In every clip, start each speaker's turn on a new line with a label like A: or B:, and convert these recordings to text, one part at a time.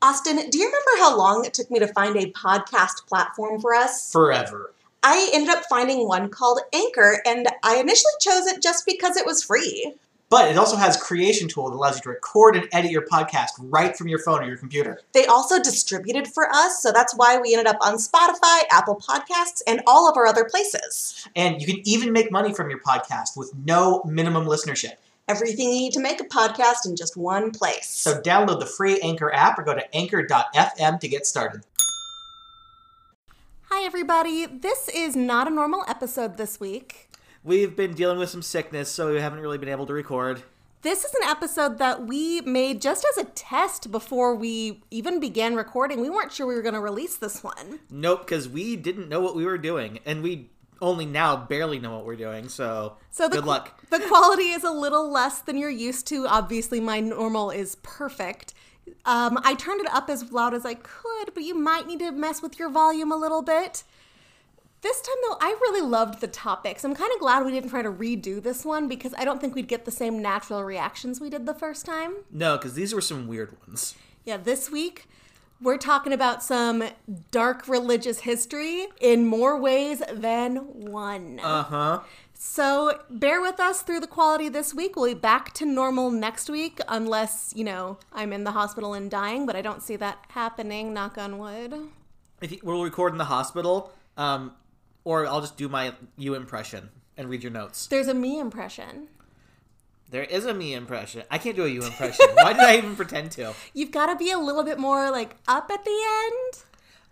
A: Austin, do you remember how long it took me to find a podcast platform for us?
B: Forever.
A: I ended up finding one called Anchor, and I initially chose it just because it was free.
B: But it also has creation tool that allows you to record and edit your podcast right from your phone or your computer.
A: They also distributed for us, so that's why we ended up on Spotify, Apple Podcasts, and all of our other places.
B: And you can even make money from your podcast with no minimum listenership.
A: Everything you need to make a podcast in just one place.
B: So download the free Anchor app or go to anchor.fm to get started.
A: Hi, everybody. This is not a normal episode this week.
B: We've been dealing with some sickness, so we haven't really been able to record.
A: This is an episode that we made just as a test before we even began recording. We weren't sure we were going to release this one.
B: Nope, because we didn't know what we were doing, and we only now barely know what we're doing. So,
A: so the,
B: good luck.
A: The quality is a little less than you're used to. Obviously, my normal is perfect. Um, I turned it up as loud as I could, but you might need to mess with your volume a little bit. This time, though, I really loved the topics. I'm kind of glad we didn't try to redo this one because I don't think we'd get the same natural reactions we did the first time.
B: No, because these were some weird ones.
A: Yeah, this week we're talking about some dark religious history in more ways than one.
B: Uh huh.
A: So bear with us through the quality this week. We'll be back to normal next week, unless, you know, I'm in the hospital and dying, but I don't see that happening, knock on wood.
B: If you, we'll record in the hospital, um, or I'll just do my you impression and read your notes.
A: There's a me impression.
B: There is a me impression. I can't do a you impression. Why did I even pretend to?
A: You've got to be a little bit more like up at the end.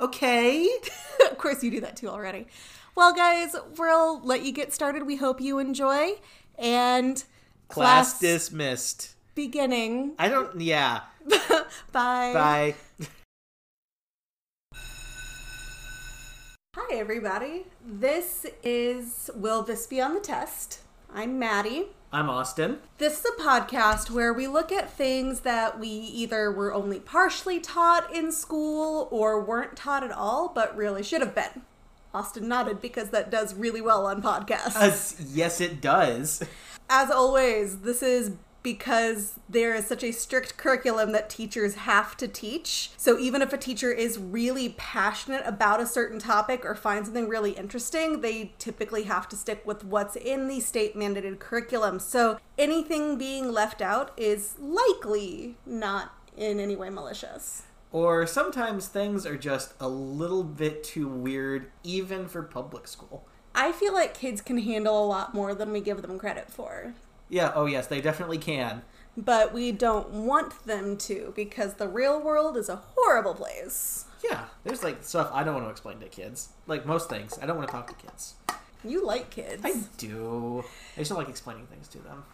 B: Okay.
A: of course, you do that too already. Well, guys, we'll let you get started. We hope you enjoy. And
B: class, class dismissed.
A: Beginning.
B: I don't, yeah.
A: Bye.
B: Bye.
A: Hi, everybody. This is Will This Be on the Test? I'm Maddie.
B: I'm Austin.
A: This is a podcast where we look at things that we either were only partially taught in school or weren't taught at all, but really should have been. Austin nodded because that does really well on podcasts.
B: Uh, yes, it does.
A: As always, this is because there is such a strict curriculum that teachers have to teach. So even if a teacher is really passionate about a certain topic or finds something really interesting, they typically have to stick with what's in the state mandated curriculum. So anything being left out is likely not in any way malicious.
B: Or sometimes things are just a little bit too weird, even for public school.
A: I feel like kids can handle a lot more than we give them credit for.
B: Yeah, oh yes, they definitely can.
A: But we don't want them to because the real world is a horrible place.
B: Yeah, there's like stuff I don't want to explain to kids. Like most things, I don't want to talk to kids.
A: You like kids.
B: I do. I just don't like explaining things to them.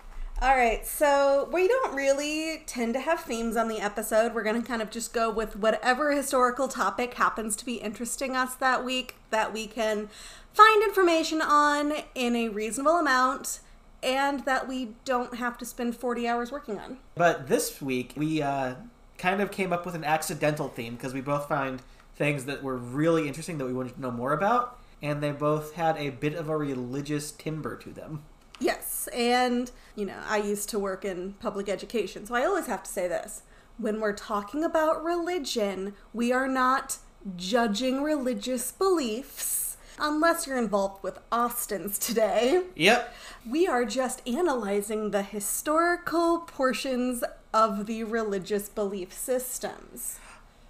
A: All right, so we don't really tend to have themes on the episode. We're going to kind of just go with whatever historical topic happens to be interesting us that week that we can find information on in a reasonable amount and that we don't have to spend 40 hours working on.
B: But this week, we uh, kind of came up with an accidental theme because we both found things that were really interesting that we wanted to know more about, and they both had a bit of a religious timber to them.
A: Yes, and, you know, I used to work in public education, so I always have to say this. When we're talking about religion, we are not judging religious beliefs unless you're involved with Austin's today.
B: Yep.
A: We are just analyzing the historical portions of the religious belief systems.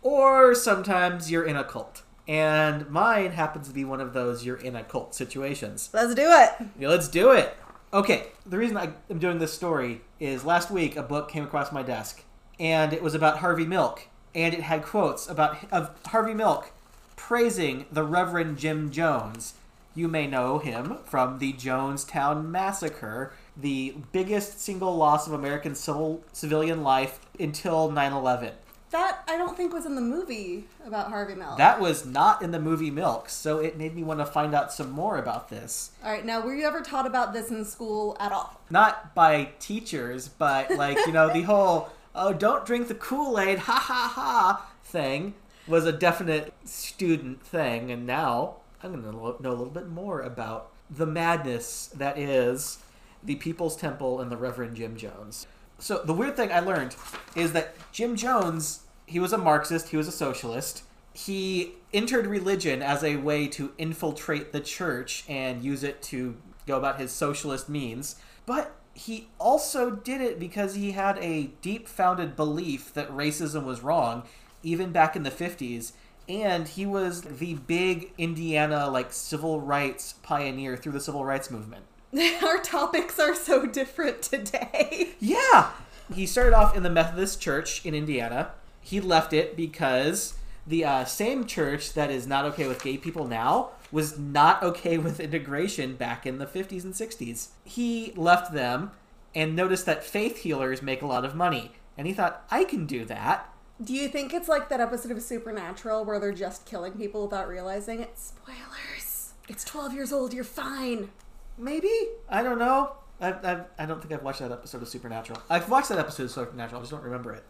B: Or sometimes you're in a cult. And mine happens to be one of those you're in a cult situations.
A: Let's do it.
B: Yeah, let's do it. Okay, the reason I, am doing this story is last week a book came across my desk, and it was about Harvey Milk, and it had quotes about of Harvey Milk praising the Reverend Jim Jones. You may know him from the Jonestown Massacre, the biggest single loss of American civil civilian life until 9 11.
A: That I don't think was in the movie about Harvey Milk.
B: That was not in the movie Milk, so it made me want to find out some more about this.
A: All right, now were you ever taught about this in school at all?
B: Not by teachers, but like, you know, the whole oh, don't drink the Kool-Aid, ha ha ha thing was a definite student thing, and now I'm going to know a little bit more about the madness that is the People's Temple and the Reverend Jim Jones. So the weird thing I learned is that Jim Jones he was a Marxist, he was a socialist. He entered religion as a way to infiltrate the church and use it to go about his socialist means. But he also did it because he had a deep founded belief that racism was wrong, even back in the 50s. And he was the big Indiana, like, civil rights pioneer through the civil rights movement.
A: Our topics are so different today.
B: Yeah! He started off in the Methodist Church in Indiana. He left it because the uh, same church that is not okay with gay people now was not okay with integration back in the 50s and 60s. He left them and noticed that faith healers make a lot of money. And he thought, I can do that.
A: Do you think it's like that episode of Supernatural where they're just killing people without realizing it? Spoilers. It's 12 years old, you're fine.
B: Maybe? I don't know. I, I, I don't think I've watched that episode of Supernatural. I've watched that episode of Supernatural, I just don't remember it.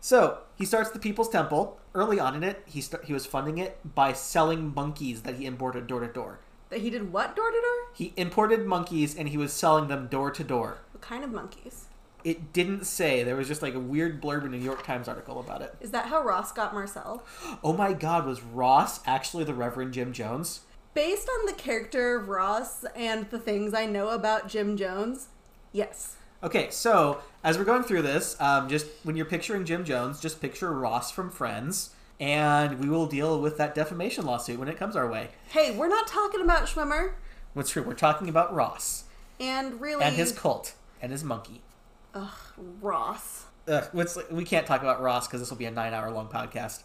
B: So he starts the People's Temple. Early on in it, he st- he was funding it by selling monkeys that he imported door to door.
A: That he did what door to door?
B: He imported monkeys and he was selling them door to door.
A: What kind of monkeys?
B: It didn't say. There was just like a weird blurb in a New York Times article about it.
A: Is that how Ross got Marcel?
B: Oh my God, was Ross actually the Reverend Jim Jones?
A: Based on the character of Ross and the things I know about Jim Jones, yes.
B: Okay, so as we're going through this, um, just when you're picturing Jim Jones, just picture Ross from Friends, and we will deal with that defamation lawsuit when it comes our way.
A: Hey, we're not talking about Schwimmer.
B: What's true? We're talking about Ross
A: And really.
B: and his cult and his monkey.
A: Ugh, Ross.
B: Ugh, what's, we can't talk about Ross because this will be a nine-hour-long podcast.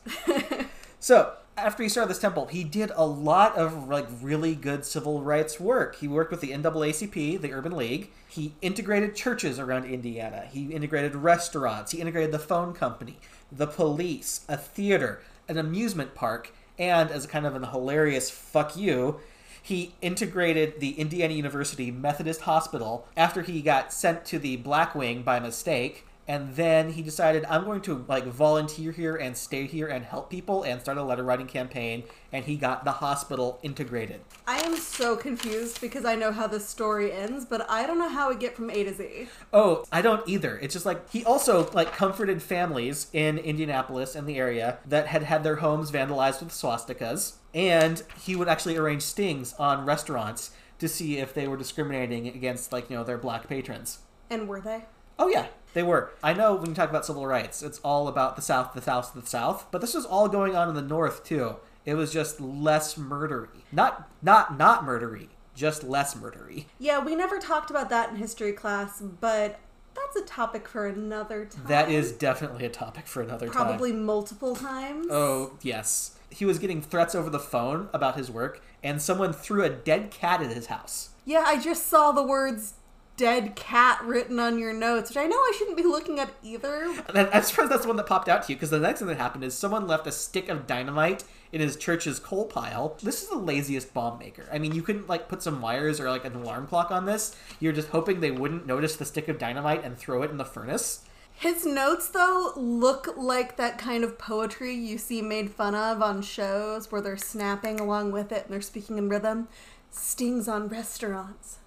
B: so after he started this temple, he did a lot of like really good civil rights work. He worked with the NAACP, the Urban League. He integrated churches around Indiana. He integrated restaurants. He integrated the phone company, the police, a theater, an amusement park, and as a kind of an hilarious fuck you, he integrated the Indiana University Methodist Hospital after he got sent to the Black Wing by mistake and then he decided i'm going to like volunteer here and stay here and help people and start a letter writing campaign. And he got the hospital integrated.
A: I am so confused because I know how this story ends, but I don't know how we get from A to Z.
B: oh i don't either. It's just like he also like comforted families in indianapolis and the area that had had their homes vandalized with swastikas. And he would actually arrange stings on restaurants to see if they were discriminating against like you know their black patrons.
A: And were they?
B: Oh yeah, they were. I know when you talk about civil rights, it's all about the South, the South, the South, but this was all going on in the North too. It was just less murdery. Not not not murdery, just less murdery.
A: Yeah, we never talked about that in history class, but that's a topic for another time.
B: That is definitely a topic for another time.
A: probably multiple times.
B: Oh, yes. He was getting threats over the phone about his work, and someone threw a dead cat at his house.
A: Yeah, I just saw the words dead cat written on your notes, which I know I shouldn't be looking at either.
B: I'm surprised that's the one that popped out to you, because the next thing that happened is someone left a stick of dynamite in his church's coal pile. This is the laziest bomb maker. I mean, you couldn't like put some wires or like an alarm clock on this. You're just hoping they wouldn't notice the stick of dynamite and throw it in the furnace.
A: His notes, though, look like that kind of poetry you see made fun of on shows where they're snapping along with it and they're speaking in rhythm. Stings on restaurants.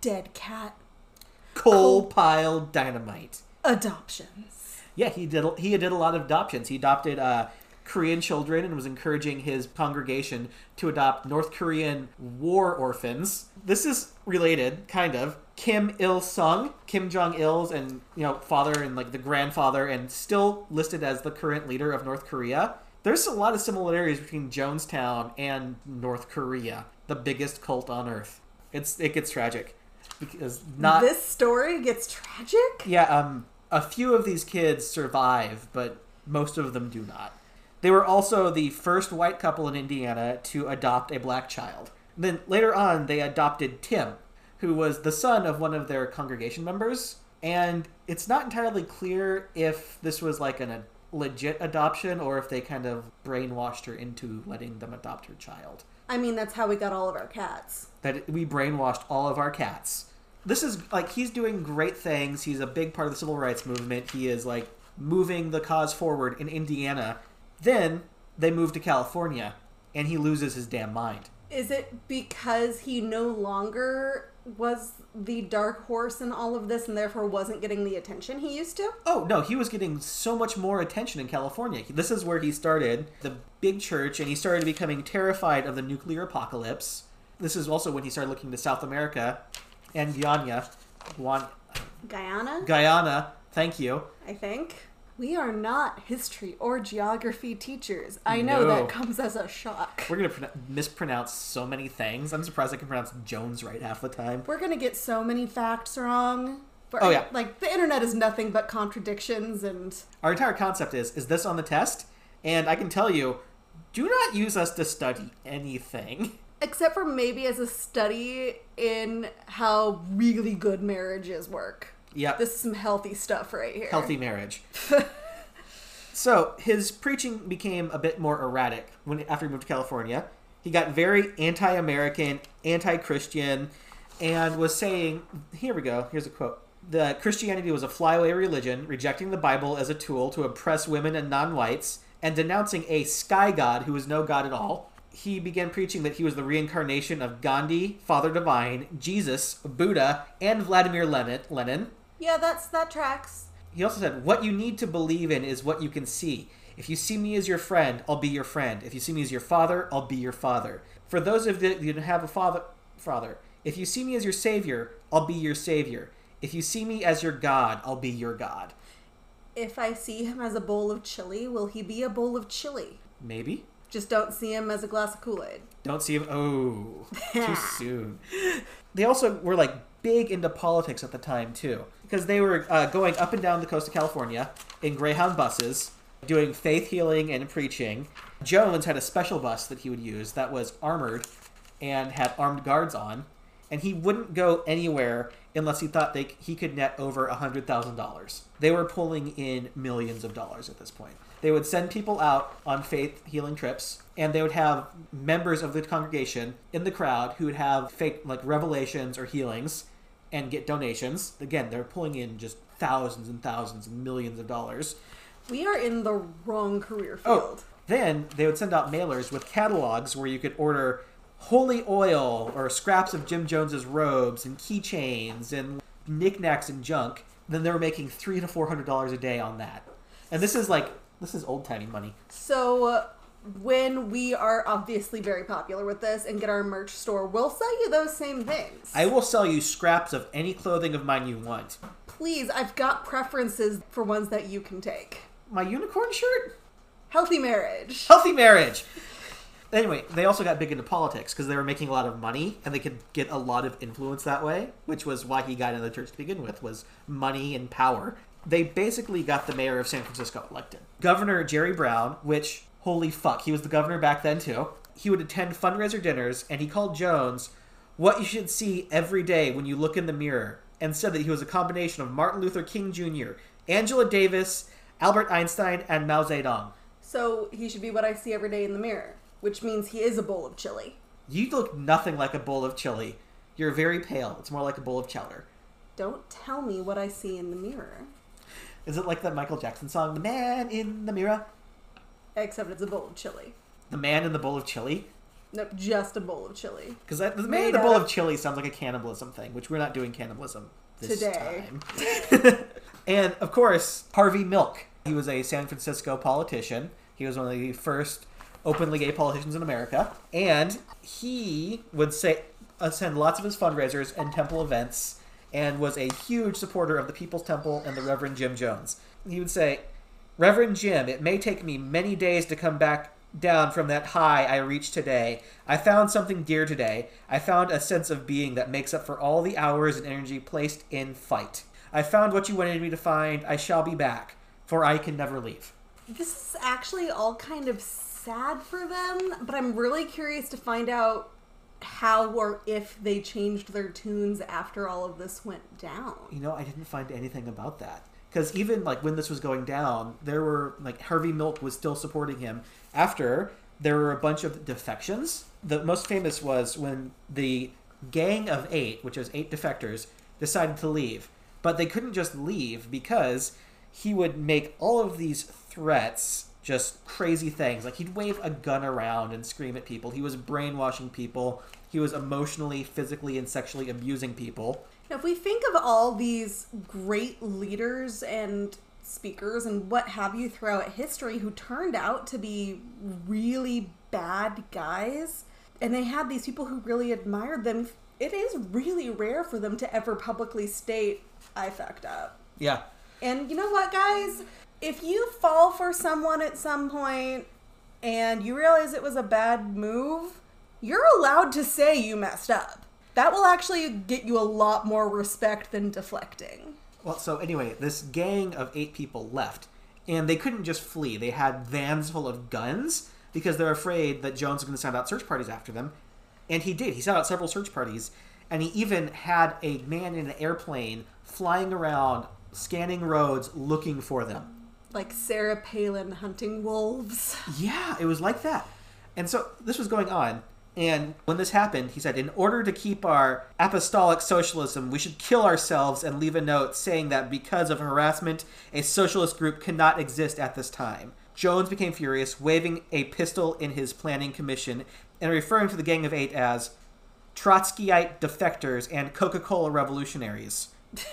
A: Dead cat.
B: Coal pile dynamite.
A: Adoptions.
B: Yeah, he did. He did a lot of adoptions. He adopted uh, Korean children and was encouraging his congregation to adopt North Korean war orphans. This is related, kind of. Kim Il Sung, Kim Jong Il's and you know father and like the grandfather, and still listed as the current leader of North Korea. There's a lot of similarities between Jonestown and North Korea, the biggest cult on earth. It's it gets tragic because not
A: this story gets tragic?
B: yeah, um, a few of these kids survive, but most of them do not. They were also the first white couple in Indiana to adopt a black child. Then later on, they adopted Tim, who was the son of one of their congregation members. And it's not entirely clear if this was like an, a legit adoption or if they kind of brainwashed her into letting them adopt her child
A: I mean, that's how we got all of our cats.
B: that we brainwashed all of our cats. This is like he's doing great things. He's a big part of the civil rights movement. He is like moving the cause forward in Indiana. Then they move to California and he loses his damn mind.
A: Is it because he no longer was the dark horse in all of this and therefore wasn't getting the attention he used to?
B: Oh, no, he was getting so much more attention in California. This is where he started the big church, and he started becoming terrified of the nuclear apocalypse. This is also when he started looking to South America and Guyana. Guan-
A: Guyana,
B: Guyana, thank you.
A: I think. We are not history or geography teachers. I know
B: No.
A: that comes as a shock.
B: We're going to pro- mispronounce so many things. I'm surprised I can pronounce Jones right half the time.
A: We're gonna get so many facts wrong. But,
B: Oh, yeah.
A: Like the internet is nothing but contradictions and
B: Our entire concept is is this on the test? And I can tell you, do not use us to study anything.
A: except for maybe as a study in how really good marriages work.
B: Yep.
A: This is some healthy stuff right here.
B: healthy marriage. so his preaching became a bit more erratic when after he moved to California. He got very anti-American, anti-Christian, and was saying, "Here we go. Here's a quote." The Christianity was a flyaway religion, rejecting the Bible as a tool to oppress women and non-whites, and denouncing a sky god who was no god at all. He began preaching that he was the reincarnation of Gandhi, Father Divine, Jesus, Buddha, and Vladimir Lenin.
A: Yeah, that's that tracks.
B: He also said, What you need to believe in is what you can see. If you see me as your friend, I'll be your friend. If you see me as your father, I'll be your father. For those of you that don't have a father, father, if you see me as your savior, I'll be your savior. If you see me as your God, I'll be your God.
A: If I see him as a bowl of chili, will he be a bowl of chili?
B: Maybe.
A: Just don't see him as a glass of Kool Aid.
B: Don't see him. Oh, too soon. They also were like big into politics at the time too, because they were uh, going up and down the coast of California in Greyhound buses, doing faith healing and preaching. Jones had a special bus that he would use that was armored and had armed guards on, and he wouldn't go anywhere unless he thought they, he could net over a hundred thousand dollars. They were pulling in millions of dollars at this point. They would send people out on faith healing trips, and they would have members of the congregation in the crowd who would have fake like revelations or healings and get donations. Again, they're pulling in just thousands and thousands and millions of dollars.
A: We are in the wrong career
B: Oh,
A: field.
B: then they would send out mailers with catalogs where you could order holy oil or scraps of Jim Jones's robes and keychains and knickknacks and junk. Then they were making three to four hundred dollars a day on that. And this is like this is old timey money.
A: So uh, when we are obviously very popular with this and get our merch store, we'll sell you those same things.
B: I will sell you scraps of any clothing of mine you want.
A: Please, I've got preferences for ones that you can take.
B: My unicorn shirt?
A: Healthy marriage.
B: Healthy marriage! Anyway, they also got big into politics because they were making a lot of money and they could get a lot of influence that way, which was why he got into the church to begin with, was money and power. They basically got the mayor of San Francisco elected. Governor Jerry Brown, which, holy fuck, he was the governor back then too. He would attend fundraiser dinners and he called Jones what you should see every day when you look in the mirror and said that he was a combination of Martin Luther King Jr., Angela Davis, Albert Einstein, and Mao Zedong.
A: So he should be what I see every day in the mirror, which means he is a bowl of chili.
B: You look nothing like a bowl of chili. You're very pale. It's more like a bowl of chowder.
A: Don't tell me what I see in the mirror.
B: Is it like that Michael Jackson song, The Man in the Mirror?
A: Except it's a bowl of chili.
B: The Man in the Bowl of Chili?
A: Nope, just a bowl of chili.
B: Because the Man in the Bowl of Chili sounds like a cannibalism thing, which we're not doing cannibalism this
A: Today.
B: time. and of course, Harvey Milk. He was a San Francisco politician. He was one of the first openly gay politicians in America. And he would say uh, attend lots of his fundraisers and temple events and was a huge supporter of the People's Temple and the Reverend Jim Jones. He would say, Reverend Jim, it may take me many days to come back down from that high I reached today. I found something dear today. I found a sense of being that makes up for all the hours and energy placed in fight. I found what you wanted me to find. I shall be back, for I can never leave.
A: This is actually all kind of sad for them, but I'm really curious to find out how or if they changed their tunes after all of this went down.
B: You know, I didn't find anything about that. Because even like when this was going down, there were like Harvey Milk was still supporting him. After there were a bunch of defections. The most famous was when the gang of eight, which was eight defectors, decided to leave. But they couldn't just leave because he would make all of these threats just crazy things. Like he'd wave a gun around and scream at people. He was brainwashing people. He was emotionally, physically, and sexually abusing people.
A: If we think of all these great leaders and speakers and what have you throughout history who turned out to be really bad guys, and they had these people who really admired them, it is really rare for them to ever publicly state, I fucked up.
B: Yeah.
A: And you know what, guys? If you fall for someone at some point and you realize it was a bad move, you're allowed to say you messed up. That will actually get you a lot more respect than deflecting.
B: Well, so anyway, this gang of eight people left, and they couldn't just flee. They had vans full of guns because they're afraid that Jones is going to send out search parties after them. And he did. He sent out several search parties, and he even had a man in an airplane flying around, scanning roads, looking for them.
A: Like Sarah Palin hunting wolves.
B: Yeah, it was like that. And so this was going on. And when this happened, he said, in order to keep our apostolic socialism, we should kill ourselves and leave a note saying that because of harassment, a socialist group cannot exist at this time. Jones became furious, waving a pistol in his planning commission and referring to the Gang of Eight as Trotskyite defectors and Coca Cola revolutionaries.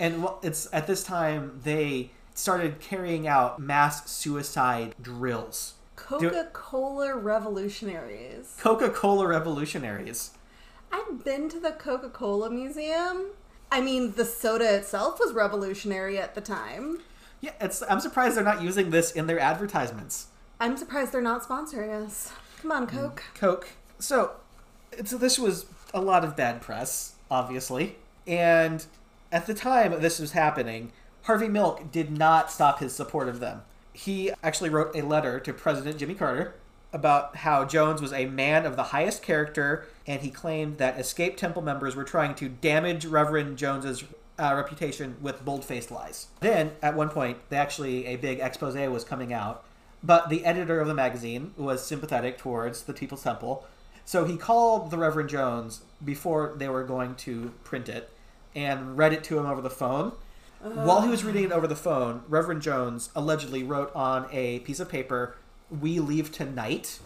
B: and it's at this time they started carrying out mass suicide drills.
A: Coca Cola revolutionaries.
B: Coca Cola revolutionaries.
A: I've been to the Coca Cola Museum. I mean, the soda itself was revolutionary at the time.
B: Yeah, it's. I'm surprised they're not using this in their advertisements.
A: I'm surprised they're not sponsoring us. Come on, mm, Coke.
B: Coke. So, so this was a lot of bad press, obviously, and at the time this was happening, Harvey Milk did not stop his support of them. He actually wrote a letter to President Jimmy Carter about how Jones was a man of the highest character, and he claimed that escaped temple members were trying to damage Reverend Jones's uh, reputation with bold-faced lies. Then, at one point, they actually a big expose was coming out, but the editor of the magazine was sympathetic towards the People's Temple, so he called the Reverend Jones before they were going to print it and read it to him over the phone. While he was reading it over the phone, Reverend Jones allegedly wrote on a piece of paper, "We leave tonight,"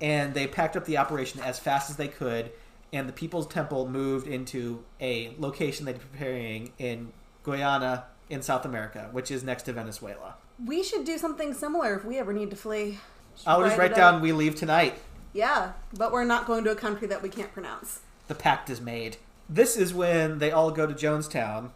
B: and they packed up the operation as fast as they could. And the People's Temple moved into a location they're preparing in Guyana in South America, which is next to Venezuela.
A: We should do something similar if we ever need to flee.
B: I'll just
A: Write
B: write
A: it
B: down,
A: up.
B: "We leave tonight."
A: Yeah, but we're not going to a country that we can't pronounce.
B: the pact is made. This is when they all go to Jonestown,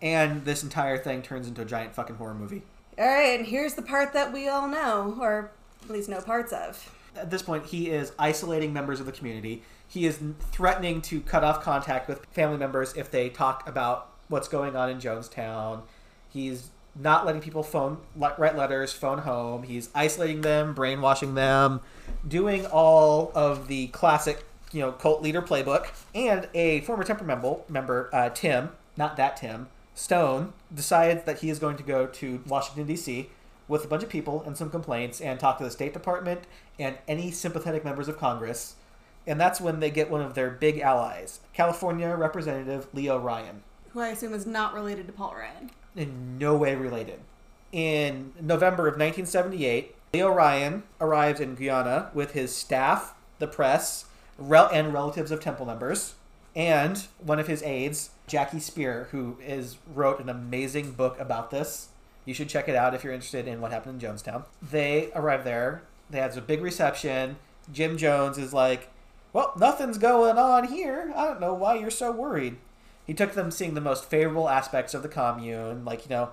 B: and this entire thing turns into a giant fucking horror movie.
A: All right, and here's the part that we all know, or at least know parts of.
B: At this point, he is isolating members of the community. He is threatening to cut off contact with family members if they talk about what's going on in Jonestown. He's not letting people phone write letters, phone home. He's isolating them, brainwashing them, doing all of the classic, you know, cult leader playbook. And a former Temper member, member uh, Tim, not that Tim, Stoen, decides that he is going to go to Washington D.C. with a bunch of people and some complaints and talk to the State Department and any sympathetic members of Congress. And that's when they get one of their big allies, California Representative Leo Ryan
A: Who I assume is not related to Paul Ryan.
B: in no way related. In November of 1978, Leo Ryan arrives in Guyana with his staff, the press, rel- and relatives of temple members, and one of his aides, Jackie Speier, who is wrote an amazing book about this. You should check it out if you're interested in what happened in Jonestown. They arrive there. They have a big reception. Jim Jones is like, "Well, nothing's going on here. I don't know why you're so worried." He took them seeing the most favorable aspects of the commune, like, you know,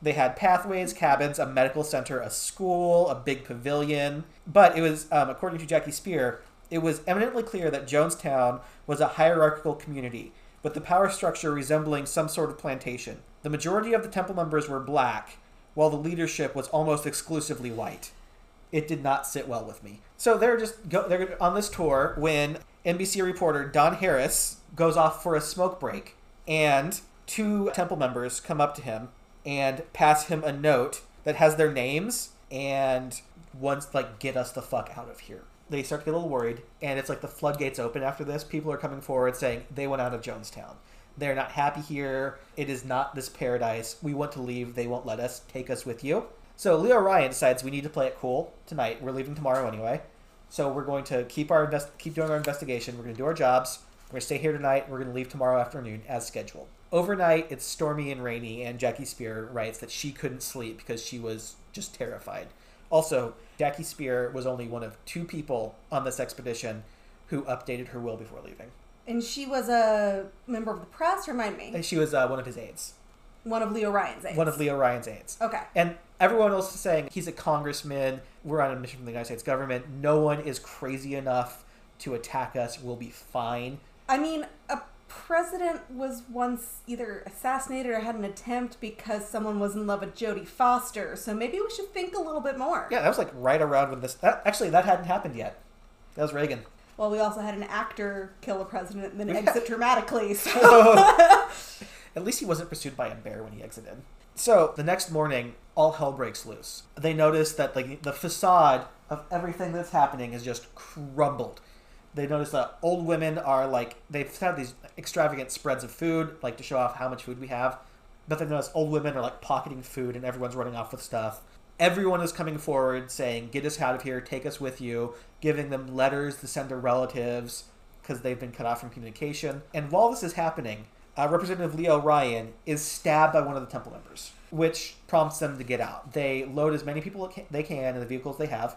B: they had pathways, cabins, a medical center, a school, a big pavilion. But it was, um, according to Jackie Speier, it was eminently clear that Jonestown was a hierarchical community, with the power structure resembling some sort of plantation. The majority of the temple members were black, while the leadership was almost exclusively white. It did not sit well with me. So they're just go, they're on this tour when NBC reporter Don Harris goes off for a smoke break, and two temple members come up to him and pass him a note that has their names and wants like get us the fuck out of here. They start to get a little worried, and it's like the floodgates open after this. People are coming forward saying they went out of Jonestown. They're not happy here. It is not this paradise. We want to leave. They won't let us. Take us with you. So Leo Ryan decides we need to play it cool tonight. We're leaving tomorrow anyway. So we're going to keep our invest- keep doing our investigation. We're going to do our jobs. We're going to stay here tonight. We're going to leave tomorrow afternoon as scheduled. Overnight, it's stormy and rainy, and Jackie Speier writes that she couldn't sleep because she was just terrified. Also, Jackie Speier was only one of two people on this expedition who updated her will before leaving.
A: And she was a member of the press, remind me.
B: And she was uh, one of his aides,
A: One of Leo Ryan's aides.
B: one of Leo Ryan's aides.
A: Okay.
B: And everyone else is saying he's a congressman. We're on a mission from the United States government. No one is crazy enough to attack us. We'll be fine.
A: I mean, a president was once either assassinated or had an attempt because someone was in love with Jodie Foster. So maybe we should think a little bit more.
B: Yeah, that was like right around when this. That, actually, that hadn't happened yet. That was Reagan.
A: Well, we also had an actor kill a president and then exit dramatically. So
B: At least he wasn't pursued by a bear when he exited. So the next morning, all hell breaks loose. They notice that like the facade of everything that's happening is just crumbled. They notice that old women are like they've had these extravagant spreads of food, like to show off how much food we have. But they notice old women are like pocketing food, and everyone's running off with stuff. Everyone is coming forward saying, "Get us out of here! Take us with you!" Giving them letters to send to relatives because they've been cut off from communication. And while this is happening, uh, Representative Leo Ryan is stabbed by one of the temple members, which prompts them to get out. They load as many people they can in the vehicles they have,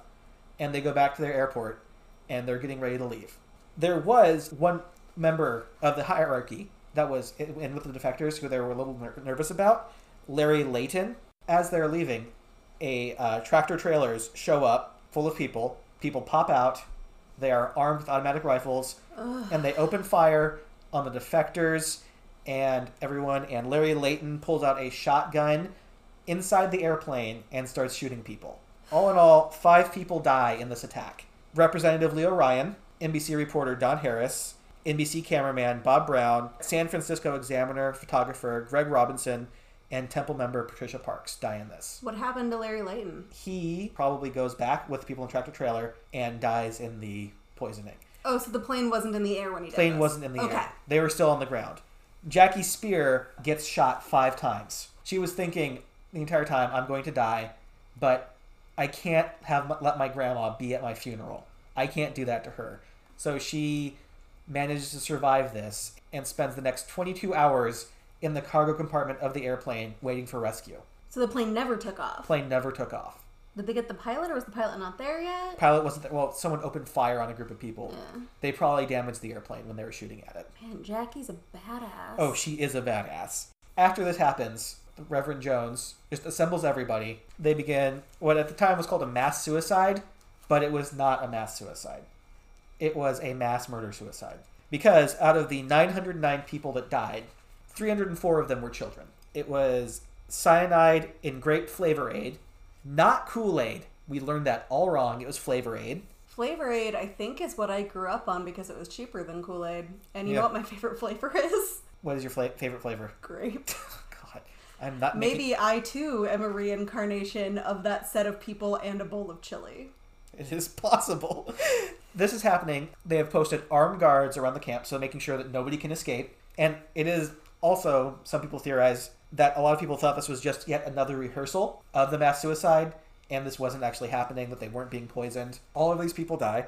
B: and they go back to their airport, and they're getting ready to leave. There was one member of the hierarchy that was in with the defectors who they were a little ner- nervous about, Larry Layton. As they're leaving, a uh, tractor trailers show up full of people. People pop out. They are armed with automatic rifles, and they open fire on the defectors and everyone. And Larry Layton pulls out a shotgun inside the airplane and starts shooting people. All in all, five people die in this attack. Representative Leo Ryan, NBC reporter Don Harris, NBC cameraman Bob Brown, San Francisco Examiner photographer Greg Robinson, and Temple member Patricia Parks die in this.
A: what happened to Larry Layton?
B: He probably goes back with the people in tractor trailer and dies in the poisoning.
A: Oh, so the plane wasn't in the air when he
B: Plane
A: this.
B: wasn't in the
A: okay.
B: air. They were still on the ground. Jackie Speier gets shot five times. She was thinking the entire time, "I'm going to die, but I can't have let my grandma be at my funeral. I can't do that to her." So she manages to survive this and spends the next 22 hours in the cargo compartment of the airplane waiting for rescue.
A: So the plane never took off.
B: Plane never took off.
A: Did they get the pilot, or was the pilot not there yet?
B: Pilot wasn't there. Well, someone opened fire on a group of people.
A: Yeah.
B: They probably damaged the airplane when they were shooting at it.
A: Man, Jackie's a badass.
B: Oh, she is a badass. After this happens, Reverend Jones just assembles everybody. They begin what at the time was called a mass suicide, but it was not a mass suicide. It was a mass murder suicide. Because out of the 909 people that died, 304 of them were children. It was cyanide in grape flavor aid, not Kool Aid. We learned that all wrong. It was flavor aid.
A: Flavor Aid, I think, is what I grew up on because it was cheaper than Kool Aid. And you
B: Yeah.
A: know what my favorite flavor is?
B: What is your fla- favorite flavor?
A: Grape.
B: God, I'm not making-
A: Maybe I too am a reincarnation of that set of people and a bowl of chili.
B: It is possible. this is happening. They have posted armed guards around the camp, so making sure that nobody can escape. And it is also, some people theorize that a lot of people thought this was just yet another rehearsal of the mass suicide, and this wasn't actually happening, that they weren't being poisoned. All of these people die.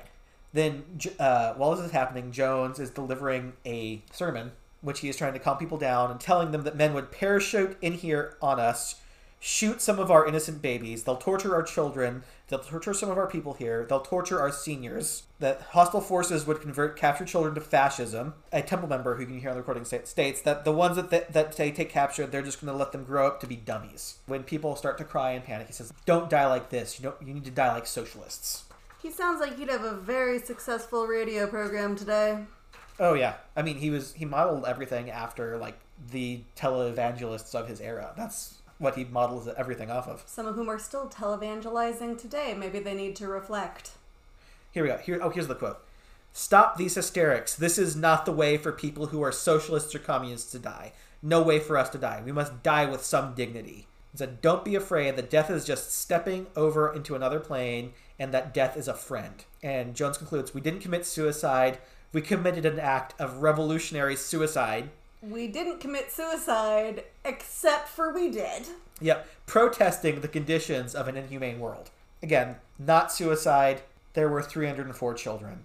B: Then, uh, while this is happening, Jones is delivering a sermon, which he is trying to calm people down and telling them that men would parachute in here on us, shoot some of our innocent babies, they'll torture our children, they'll torture some of our people here, they'll torture our seniors, that hostile forces would convert captured children to fascism. A temple member who you can hear on the recording sta- states that the ones that they, that they take capture, they're just going to let them grow up to be dummies. When people start to cry and panic, he says, "Don't die like this. You know, you need to die like socialists."
A: He sounds like he'd have a very successful radio program today.
B: Oh yeah, I mean he was he modeled everything after like the televangelists of his era. That's what he models everything off of.
A: Some of whom are still televangelizing today. Maybe they need to reflect.
B: Here we go. Here oh here's the quote. Stop these hysterics. This is not the way for people who are socialists or communists to die. No way for us to die. We must die with some dignity. He said, Don't be afraid that death is just stepping over into another plane and that death is a friend. And Jones concludes, We didn't commit suicide. We committed an act of revolutionary suicide.
A: We didn't commit suicide, except for we did.
B: Yep, protesting the conditions of an inhumane world. Again, not suicide. There were 304 children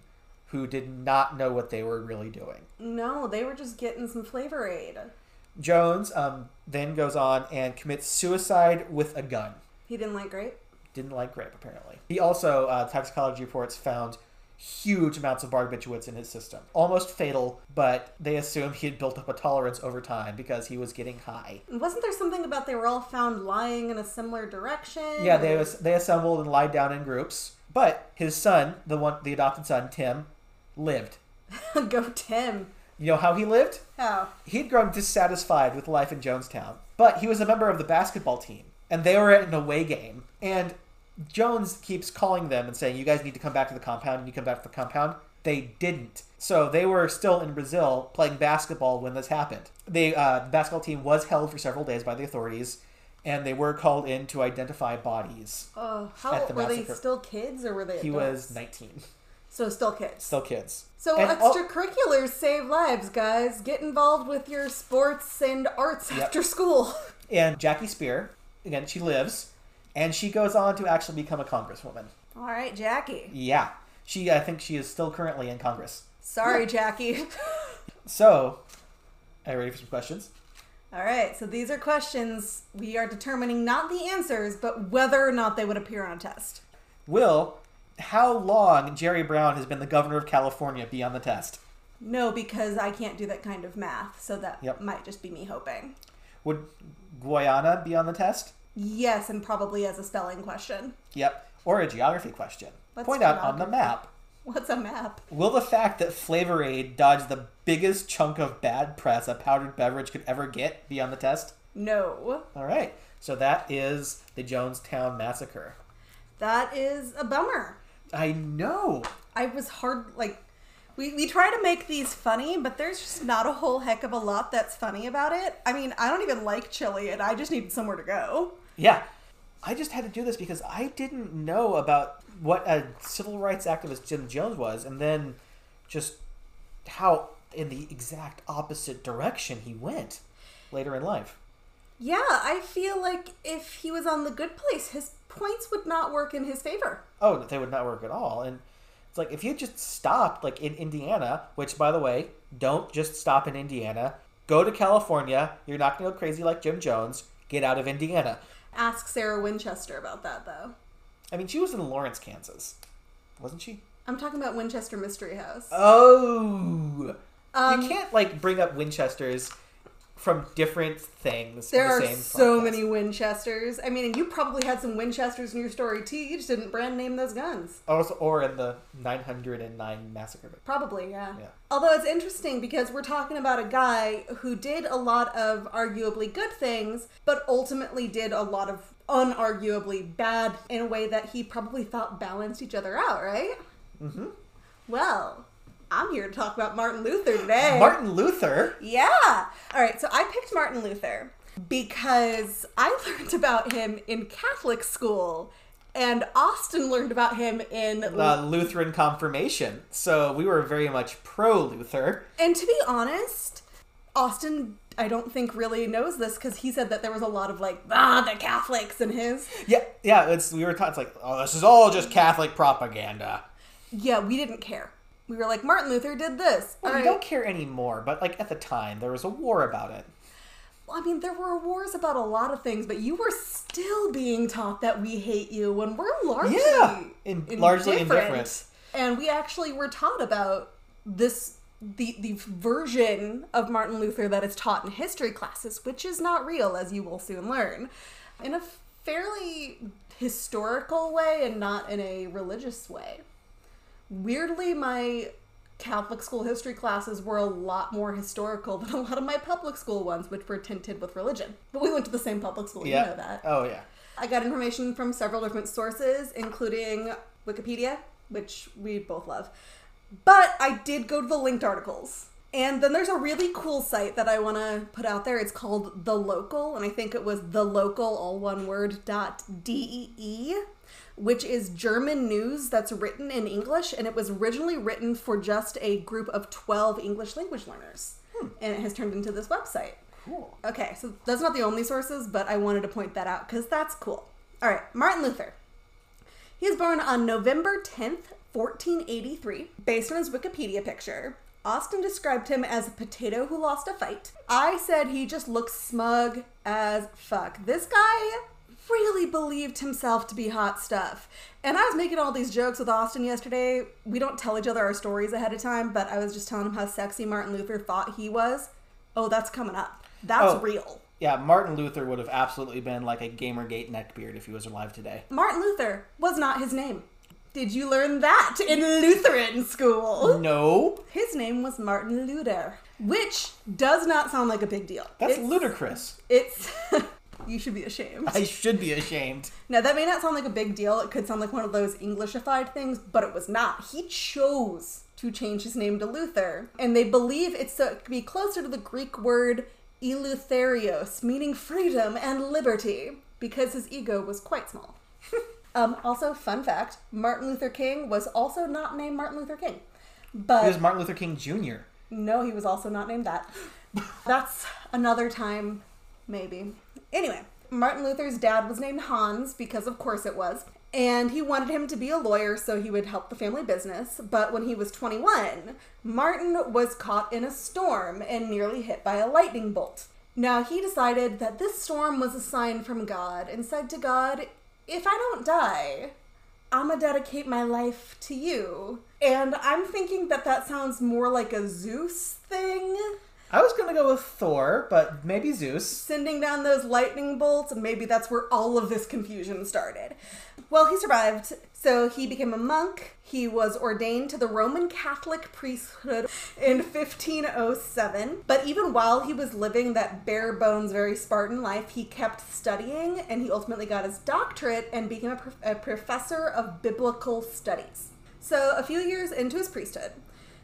B: who did not know what they were really doing.
A: No, they were just getting some flavor aid.
B: Jones um, then goes on and commits suicide with a gun.
A: He didn't like grape.
B: Didn't like grape, apparently. He also, uh, toxicology reports found huge amounts of barbiturates in his system. Almost fatal, but they assume he had built up a tolerance over time because he was getting high.
A: Wasn't there something about they were all found lying in a similar direction?
B: Yeah, they was, they assembled and lied down in groups. But his son, the one, the adopted son, Tim, lived.
A: Go Tim.
B: You know how he lived?
A: How?
B: He'd grown dissatisfied with life in Jonestown, but he was a member of the basketball team, and they were at an away game. And Jones keeps calling them and saying, "You guys need to come back to the compound. And you come back to the compound." They didn't, so they were still in Brazil playing basketball when this happened. They, uh, the basketball team was held for several days by the authorities, and they were called in to identify bodies.
A: Oh, how
B: the
A: were they still kids or were they?
B: He
A: adults?
B: was 19,
A: so still kids.
B: still kids.
A: So
B: And all-
A: extracurriculars save lives, guys. Get involved with your sports and arts
B: Yep.
A: after school.
B: And Jackie Speier, again, she lives, and she goes on to actually become a congresswoman.
A: All right, Jackie.
B: Yeah, she. I think she is still currently in Congress.
A: Sorry, Jackie.
B: So, are you ready for some questions?
A: All right, so these are questions we are determining not the answers, but whether or not they would appear on a test.
B: Will, how long Jerry Brown has been the governor of California be on the test?
A: No, because I can't do that kind of math, so that
B: Yep.
A: might just be me hoping.
B: Would Guyana be on the test?
A: Yes, and probably as a spelling question.
B: Yep. Or a geography question.
A: Let's
B: Point out on the map.
A: What's a map?
B: Will the fact that Flavor Aid dodged the biggest chunk of bad press a powdered beverage could ever get be on the test?
A: No.
B: All right. So that is the Jonestown Massacre.
A: That is a bummer.
B: I know.
A: I was hard like we, we try to make these funny, but there's just not a whole heck of a lot that's funny about it. I mean, I don't even like chili and I just needed somewhere to go.
B: Yeah. I just had to do this because I didn't know about what a civil rights activist Jim Jones was, and then just how in the exact opposite direction he went later in life.
A: Yeah, I feel like if he was on the good place, his points would not work in his favor.
B: Oh, they would not work at all. And it's like if you just stopped, like in Indiana, which by the way, don't just stop in Indiana. Go to California. You're not going to go crazy like Jim Jones. Get out of Indiana.
A: Ask Sarah Winchester about that, though.
B: I mean, she was in Lawrence, Kansas, wasn't she?
A: I'm talking about Winchester Mystery House.
B: Oh,
A: Um,
B: you can't like bring up Winchesters from different things.
A: there
B: in
A: are so
B: podcast.
A: many Winchesters. I mean, and you probably had some Winchesters in your story too. You just didn't brand name those guns.
B: Also, or in the 909 massacre.
A: Probably, yeah.
B: Yeah.
A: Although it's interesting because we're talking about a guy who did a lot of arguably good things, but ultimately did a lot of unarguably bad in a way that he probably thought balanced each other out, right?
B: Mm-hmm.
A: Well, I'm here to talk about Martin Luther today.
B: Martin Luther.
A: Yeah. All right, so I picked Martin Luther because I learned about him in Catholic school and Austin learned about him in
B: uh, Lutheran confirmation. So we were very much pro Luther.
A: And to be honest, Austin, I don't think really knows this because he said that there was a lot of like, ah, the Catholics in his.
B: Yeah, yeah. It's we were taught it's like, oh, this is all just Catholic propaganda.
A: Yeah, we didn't care. We were like, Martin Luther did this.
B: Well, we
A: right.
B: don't care anymore, but like at the time, there was a war about it.
A: Well, I mean, there were wars about a lot of things, but you were still being taught that we hate you when we're largely
B: Yeah, in- largely indifferent.
A: And we actually were taught about this the the version of Martin Luther that is taught in history classes, which is not real, as you will soon learn, in a fairly historical way and not in a religious way. Weirdly, my Catholic school history classes were a lot more historical than a lot of my public school ones, which were tinted with religion. But we went to the same public school,
B: yeah.
A: you know that.
B: Oh yeah.
A: I got information from several different sources, including Wikipedia, which we both love. But I did go to the linked articles. And then there's a really cool site that I want to put out there. It's called The Local, and I think it was the local, all one word, dot D-E-E, which is German news that's written in English, and it was originally written for just a group of 12 English language learners. Hmm. And it has turned into this website.
B: Cool.
A: Okay, so that's not the only sources, but I wanted to point that out because that's cool. All right, Martin Luther. He was born on November 10th, 1483. Based on his Wikipedia picture, Austin described him as a potato who lost a fight. I said he just looks smug as fuck. This guy really believed himself to be hot stuff. And I was making all these jokes with Austin yesterday. We don't tell each other our stories ahead of time, but I was just telling him how sexy Martin Luther thought he was. Oh, that's coming up. That's
B: Oh.
A: real.
B: Yeah, Martin Luther would have absolutely been like a Gamergate neckbeard if he was alive today.
A: Martin Luther was not his name. Did you learn that in Lutheran school?
B: No,
A: His name was Martin Luther, which does not sound like a big deal.
B: that's
A: it's,
B: ludicrous.
A: It's. you should be ashamed.
B: I should be ashamed.
A: Now, that may not sound like a big deal. It could sound like one of those Englishified things, but it was not. He chose to change his name to Luther, and they believe it's to be closer to the Greek word eleutherios, meaning freedom and liberty, because his ego was quite small. um, also, fun fact Martin Luther King was also not named Martin Luther King. But
B: He was Martin Luther King Jr.
A: no, he was also not named that. That's another time, maybe. Anyway, Martin Luther's dad was named Hans because, of course, it was. And he wanted him to be a lawyer so he would help the family business. But when he was 21, Martin was caught in a storm and nearly hit by a lightning bolt. Now, he decided that this storm was a sign from God and said to God, If I don't die, I'm gonna dedicate my life to you. And I'm thinking that that sounds more like a Zeus thing.
B: I was gonna go with Thor, but maybe Zeus.
A: Sending down those lightning bolts, and maybe that's where all of this confusion started. Well, he survived, so he became a monk. He was ordained to the Roman Catholic priesthood in 1507. But even while he was living that bare bones, very Spartan life, he kept studying and he ultimately got his doctorate and became a, a professor of biblical studies. So, a few years into his priesthood,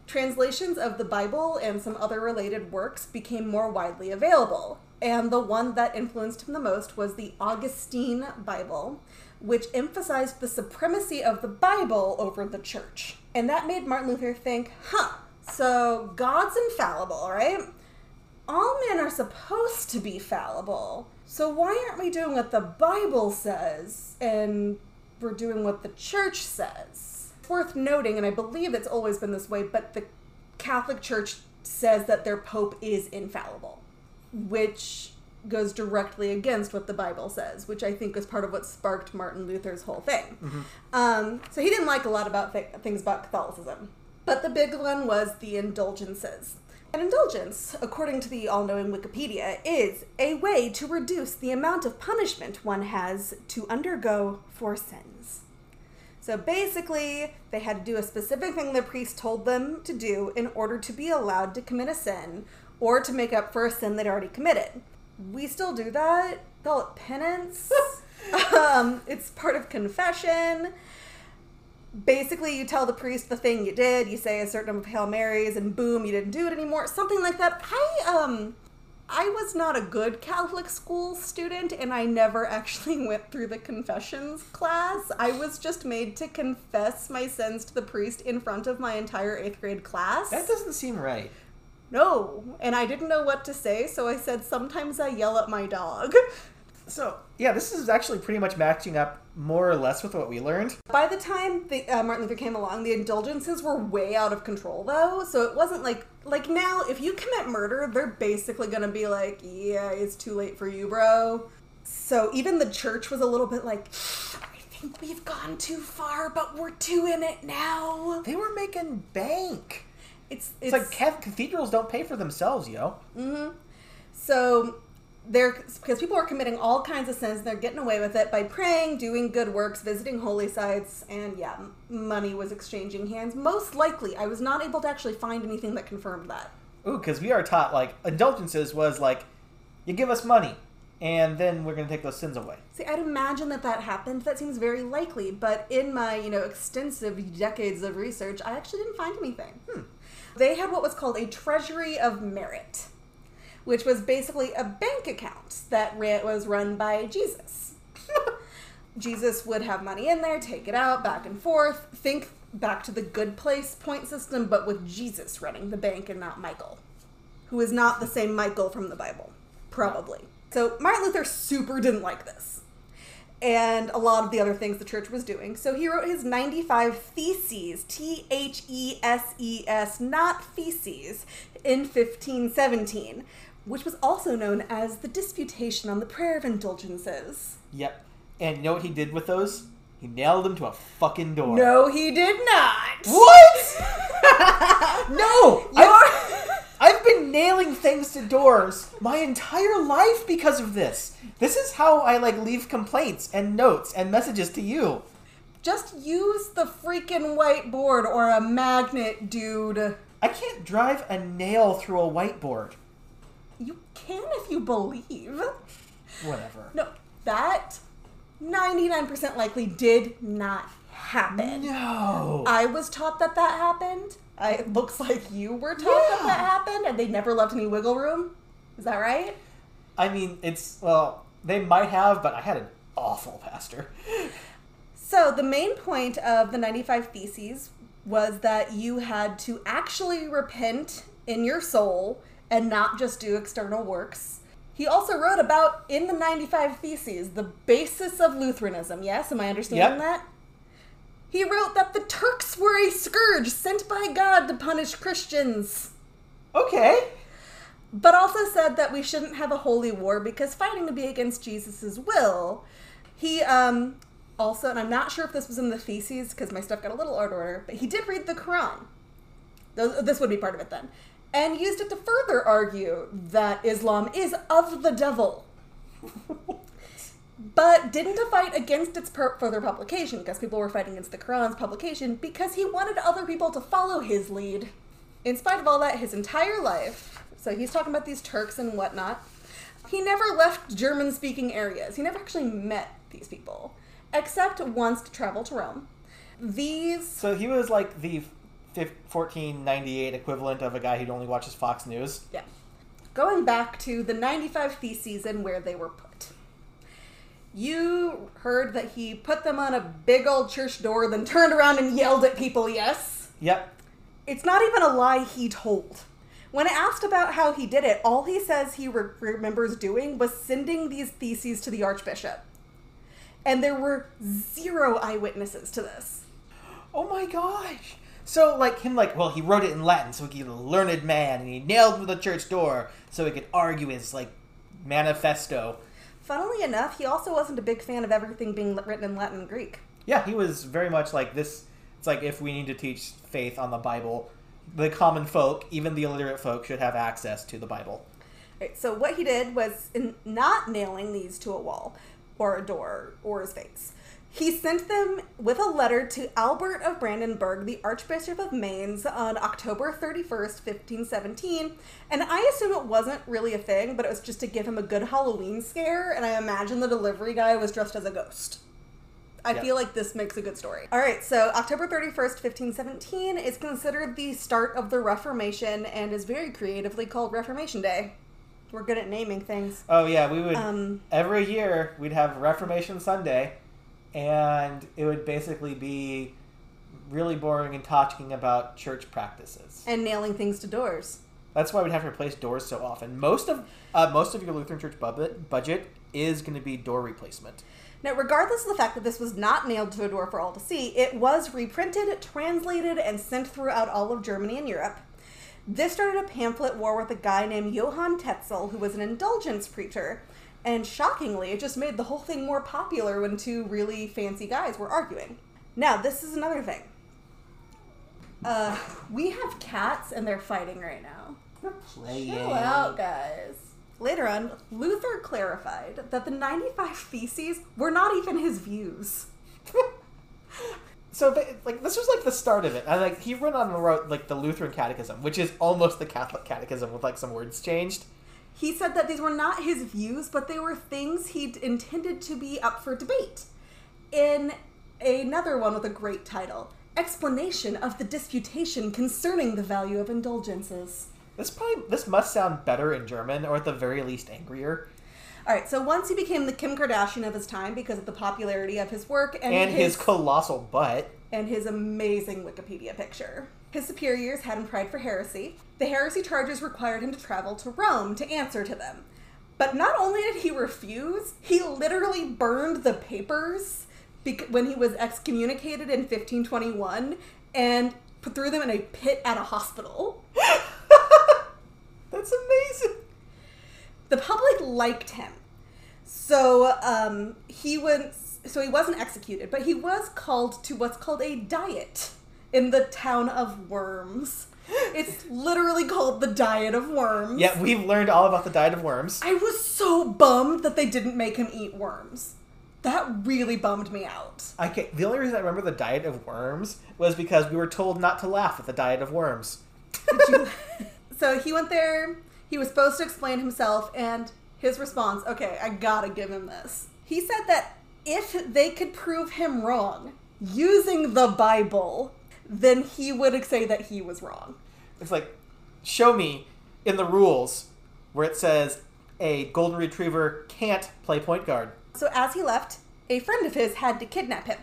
A: translations of the Bible and some other related works became more widely available. And the one that influenced him the most was the Augustine Bible, which emphasized the supremacy of the Bible over the church. And that made Martin Luther think, huh, so God's infallible, right? All men are supposed to be fallible. So why aren't we doing what the Bible says and we're doing what the church says? Worth noting, and I believe it's always been this way, but the Catholic Church says that their Pope is infallible, which goes directly against what the Bible says, which I think is part of what sparked Martin Luther's whole thing. Um, so he didn't like a lot about th- things about Catholicism. But the big one was the indulgences. An indulgence, according to the all knowing Wikipedia, is a way to reduce the amount of punishment one has to undergo for sins. So basically, they had to do a specific thing the priest told them to do in order to be allowed to commit a sin or to make up for a sin they'd already committed. We still do that. Call it penance. um, it's part of confession. Basically, you tell the priest the thing you did. You say a certain number of Hail Marys, and boom, you didn't do it anymore. Something like that. I um, I was not a good Catholic school student, and I never actually went through the confessions class. I was just made to confess my sins to the priest in front of my entire eighth grade class.
B: That doesn't seem right.
A: No, and I didn't know what to say, so I said, Sometimes I yell at my dog.
B: So yeah, this is actually pretty much matching up more or less with what we learned.
A: By the time the, uh, Martin Luther came along, the indulgences were way out of control, though. So it wasn't like like now, if you commit murder, they're basically gonna be like, "Yeah, it's too late for you, bro." So even the church was a little bit like, "I think we've gone too far, but we're too in it now."
B: They were making bank.
A: It's
B: It's, like cath- cathedrals don't pay for themselves, yo.
A: So they're because people are committing all kinds of sins. They're getting away with it by praying, doing good works, visiting holy sites, and yeah, money was exchanging hands. Most likely, I was not able to actually find anything that confirmed that.
B: Ooh, because we are taught like indulgences was like, you give us money, and then we're gonna take those sins away.
A: See, I'd imagine that that happened. That seems very likely, but in my you know extensive decades of research, I actually didn't find anything. Hmm. They had what was called a treasury of merit, which was basically a bank account that was run by Jesus. Jesus would have money in there, take it out, back and forth. Think back to the good place point system, but with Jesus running the bank and not Michael, who is not the same Michael from the Bible. Probably. So Martin Luther super didn't like this. And a lot of the other things the church was doing. So he wrote his 95 Theses, T H E S E S, not feces, in 1517, which was also known as the Disputation on the Power of Indulgences.
B: Yep. And you know what he did with those? He nailed them to a fucking door.
A: No, he did not.
B: What? no!
A: You're...
B: I've, I've been nailing things to doors my entire life because of this. This is how I like leave complaints and notes and messages to you.
A: Just use the freaking whiteboard or a magnet, dude.
B: I can't drive a nail through a whiteboard.
A: You can if you believe.
B: Whatever.
A: No, that 99% likely did not happen.
B: No.
A: I was taught that that happened. I, it looks like you were taught that that happened and they never left any wiggle room. Is that right?
B: I mean, it's well, they might have, but I had an awful pastor.
A: So, the main point of the 95 Theses was that you had to actually repent in your soul and not just do external works. He also wrote about, in the 95 Theses, the basis of Lutheranism. Yes, am I understanding
B: Yep.
A: that? He wrote that the Turks were a scourge sent by God to punish Christians,
B: Okay.
A: but also said that we shouldn't have a holy war because fighting would be against Jesus' will. He um, also, and I'm not sure if this was in the Theses because my stuff got a little out of order, but he did read the Quran. This would be part of it then. And used it to further argue that Islam is of the devil. but didn't fight against its per- further publication because people were fighting against the Quran's publication because he wanted other people to follow his lead. In spite of all that, his entire life, so he's talking about these Turks and whatnot, he never left German speaking areas. He never actually met these people, except once to travel to Rome. These
B: So he was like the 1498 equivalent of a guy who only watches Fox News.
A: Yeah. Going back to the 95 Theses and where they were put. You heard that he put them on a big old church door, then turned around and yelled at people, yes?
B: Yep.
A: It's not even a lie he told. When asked about how he did it, all he says he re- remembers doing was sending these theses to the archbishop. And there were zero eyewitnesses to this.
B: Oh my gosh. So like him like well he wrote it in Latin so he could be a learned man and he nailed to the church door so he could argue his like manifesto.
A: Funnily enough, he also wasn't a big fan of everything being written in Latin and Greek.
B: Yeah, he was very much like this. It's like if we need to teach faith on the Bible, the common folk, even the illiterate folk, should have access to the Bible.
A: Right, so what he did was in not nailing these to a wall or a door or his face. He sent them with a letter to Albert of Brandenburg, the Archbishop of Mainz, on October 31st, 1517. And I assume it wasn't really a thing, but it was just to give him a good Halloween scare. And I imagine the delivery guy was dressed as a ghost. I
B: Yeah.
A: feel like this makes a good story. All right, so October 31st, 1517 is considered the start of the Reformation and is very creatively called Reformation Day. We're good at naming things.
B: Oh yeah, we would
A: Um,
B: every year we'd have Reformation Sunday, and it would basically be really boring and talking about church practices.
A: and nailing things to doors.
B: That's why we'd have to replace doors so often. Most of uh, most of your Lutheran church budget budget is going to be door replacement.
A: Now, regardless of the fact that this was not nailed to a door for all to see, it was reprinted, translated, and sent throughout all of Germany and Europe. This started a pamphlet war with a guy named Johann Tetzel, who was an indulgence preacher. And shockingly, it just made the whole thing more popular when two really fancy guys were arguing. Now, this is another thing. Uh, we have cats and they're fighting right now. They're playing. Chill out, guys. Later on, Luther clarified that the 95 Theses were not even his views.
B: So ba- like this was like the start of it. I like he went on and wrote like the Lutheran Catechism, which is almost the Catholic Catechism with like some words changed.
A: He said that these were not his views, but they were things he'd intended to be up for debate. In another one with a great title Explanation of the Disputation Concerning the Value of Indulgences.
B: This probably this must sound better in German, or at the very least angrier.
A: All right, so once he became the Kim Kardashian of his time because of the popularity of his work and,
B: And his colossal butt.
A: and his amazing Wikipedia picture. His superiors had him tried for heresy. The heresy charges required him to travel to Rome to answer to them. But not only did he refuse, he literally burned the papers when he was excommunicated in 1521 and threw them in a pit at a hospital.
B: That's amazing.
A: The public liked him. So um, he was so he wasn't executed, but he was called to what's called a diet in the town of Worms. It's literally called the Diet of Worms.
B: Yeah, we've learned all about the diet of worms.
A: I was so bummed that they didn't make him eat worms. That really bummed me out.
B: I can The only reason I remember the diet of worms was because we were told not to laugh at the diet of worms.
A: So he went there, he was supposed to explain himself, and his response okay, I gotta give him this. He said that if they could prove him wrong using the Bible, then he would say that he was wrong.
B: It's like, show me in the rules where it says a golden retriever can't play point guard.
A: So as he left, a friend of his had to kidnap him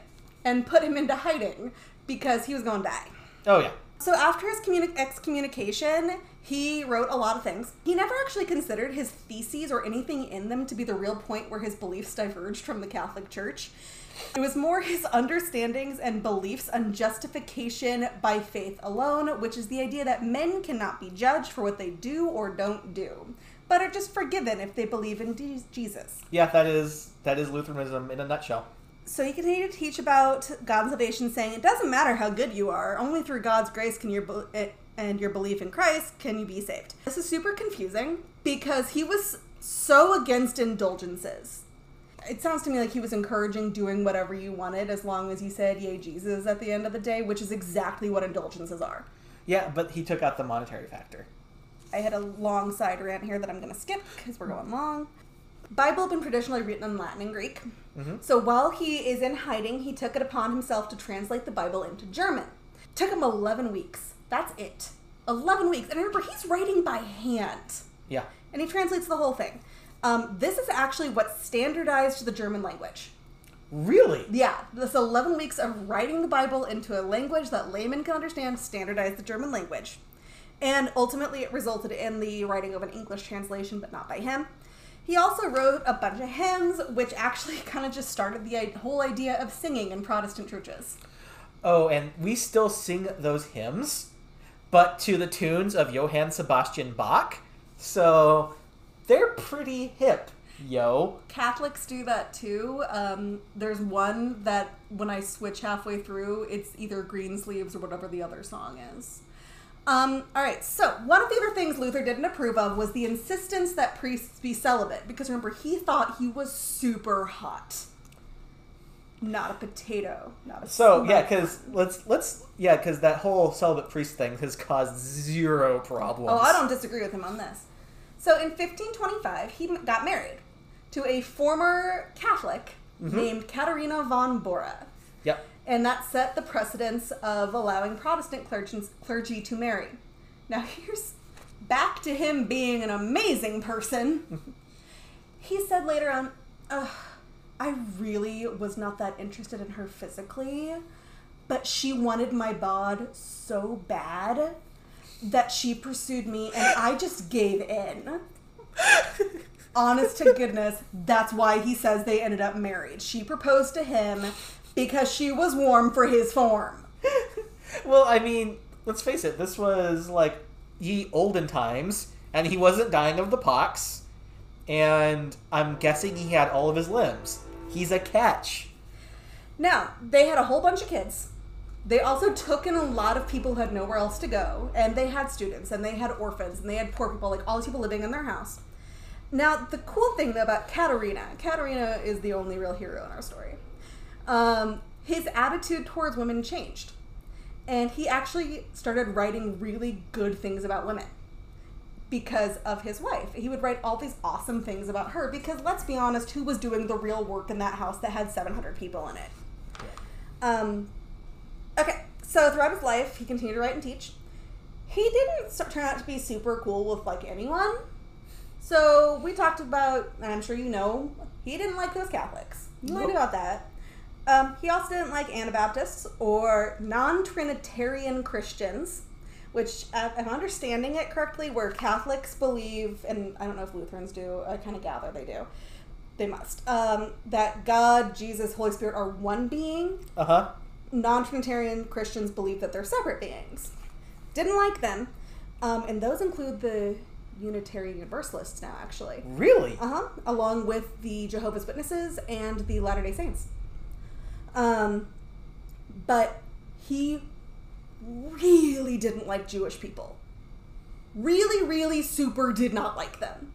A: and put him into hiding because he was going to die.
B: Oh yeah.
A: So after his communi- excommunication, he wrote a lot of things. He never actually considered his theses or anything in them to be the real point where his beliefs diverged from the Catholic Church. It was more his understandings and beliefs on justification by faith alone, which is the idea that men cannot be judged for what they do or don't do, but are just forgiven if they believe in Je- Jesus.
B: Yeah, that is that is Lutheranism in a nutshell.
A: So he continued to teach about God's salvation, saying, "It doesn't matter how good you are; only through God's grace can your be- eh, and your belief in Christ can you be saved." This is super confusing because he was so against indulgences. It sounds to me like he was encouraging doing whatever you wanted as long as you said "Yay, Jesus" at the end of the day, which is exactly what indulgences are.
B: Yeah, but he took out the monetary factor.
A: I had a long side rant here that I'm going to skip because we're going long. Bible had been traditionally written in Latin and Greek.
B: Mhm.
A: So while he is in hiding, he took it upon himself to translate the Bible into German. Took him 11 weeks. That's it. 11 weeks. And remember, he's writing by hand.
B: Yeah.
A: And he translates the whole thing. Um, this is actually what standardized the German language.
B: Really?
A: Yeah, this 11 weeks of writing the Bible into a language that laymen can understand standardized the German language. And ultimately, it resulted in the writing of an English translation, but not by him. He also wrote a bunch of hymns, which actually kind of just started the whole idea of singing in Protestant churches.
B: Oh, and we still sing those hymns, but to the tunes of Johann Sebastian Bach. So they're pretty hip, yo.
A: Catholics do that too. Um, there's one that when I switch halfway through, it's either green sleeves or whatever the other song is. Um, all right, so one of the other things Luther didn't approve of was the insistence that priests be celibate, because remember, he thought he was super hot. Not a potato. Not a
B: So yeah, because let's let's yeah, because that whole celibate priest thing has caused zero problems.
A: Oh, I don't disagree with him on this. So in 1525, he got married to a former Catholic mm-hmm. named Katerina von Bora.
B: Yep.
A: And that set the precedence of allowing Protestant clergy, clergy to marry. Now, here's back to him being an amazing person. he said later on, Ugh, I really was not that interested in her physically, but she wanted my bod so bad that she pursued me and I just gave in. Honest to goodness, that's why he says they ended up married. She proposed to him because she was warm for his form.
B: Well, I mean, let's face it. This was like ye olden times, and he wasn't dying of the pox. And I'm guessing he had all of his limbs. He's a catch.
A: Now, they had a whole bunch of kids. They also took in a lot of people who had nowhere else to go, and they had students, and they had orphans, and they had poor people, like all these people living in their house. Now, the cool thing though about Katerina, Katerina is the only real hero in our story. Um, his attitude towards women changed, and he actually started writing really good things about women because of his wife. He would write all these awesome things about her because let's be honest, who was doing the real work in that house that had 700 people in it? Um, okay, so throughout his life, he continued to write and teach. He didn't start, turn out to be super cool with like anyone. So we talked about, and I'm sure you know, he didn't like those Catholics. You learned about that. Um, he also didn't like Anabaptists or non Trinitarian Christians, which uh, I'm understanding it correctly, where Catholics believe, and I don't know if Lutherans do, I kind of gather they do, they must, um, that God, Jesus, Holy Spirit are one being.
B: Uh huh.
A: Non Trinitarian Christians believe that they're separate beings. Didn't like them. Um, and those include the Unitarian Universalists now, actually.
B: Really?
A: Uh huh. Along with the Jehovah's Witnesses and the Latter day Saints. Um, but he really didn't like Jewish people. Really, really super did not like them.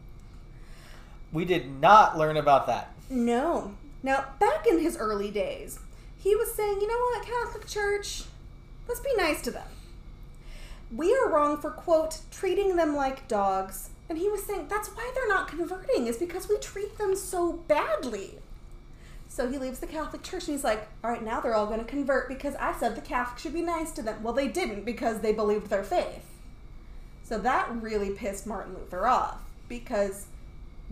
B: We did not learn about that.
A: No. Now, back in his early days, he was saying, you know what, Catholic Church, let's be nice to them. We are wrong for, quote, treating them like dogs. And he was saying that's why they're not converting, is because we treat them so badly. So he leaves the Catholic Church and he's like, all right, now they're all going to convert because I said the Catholics should be nice to them. Well, they didn't because they believed their faith. So that really pissed Martin Luther off because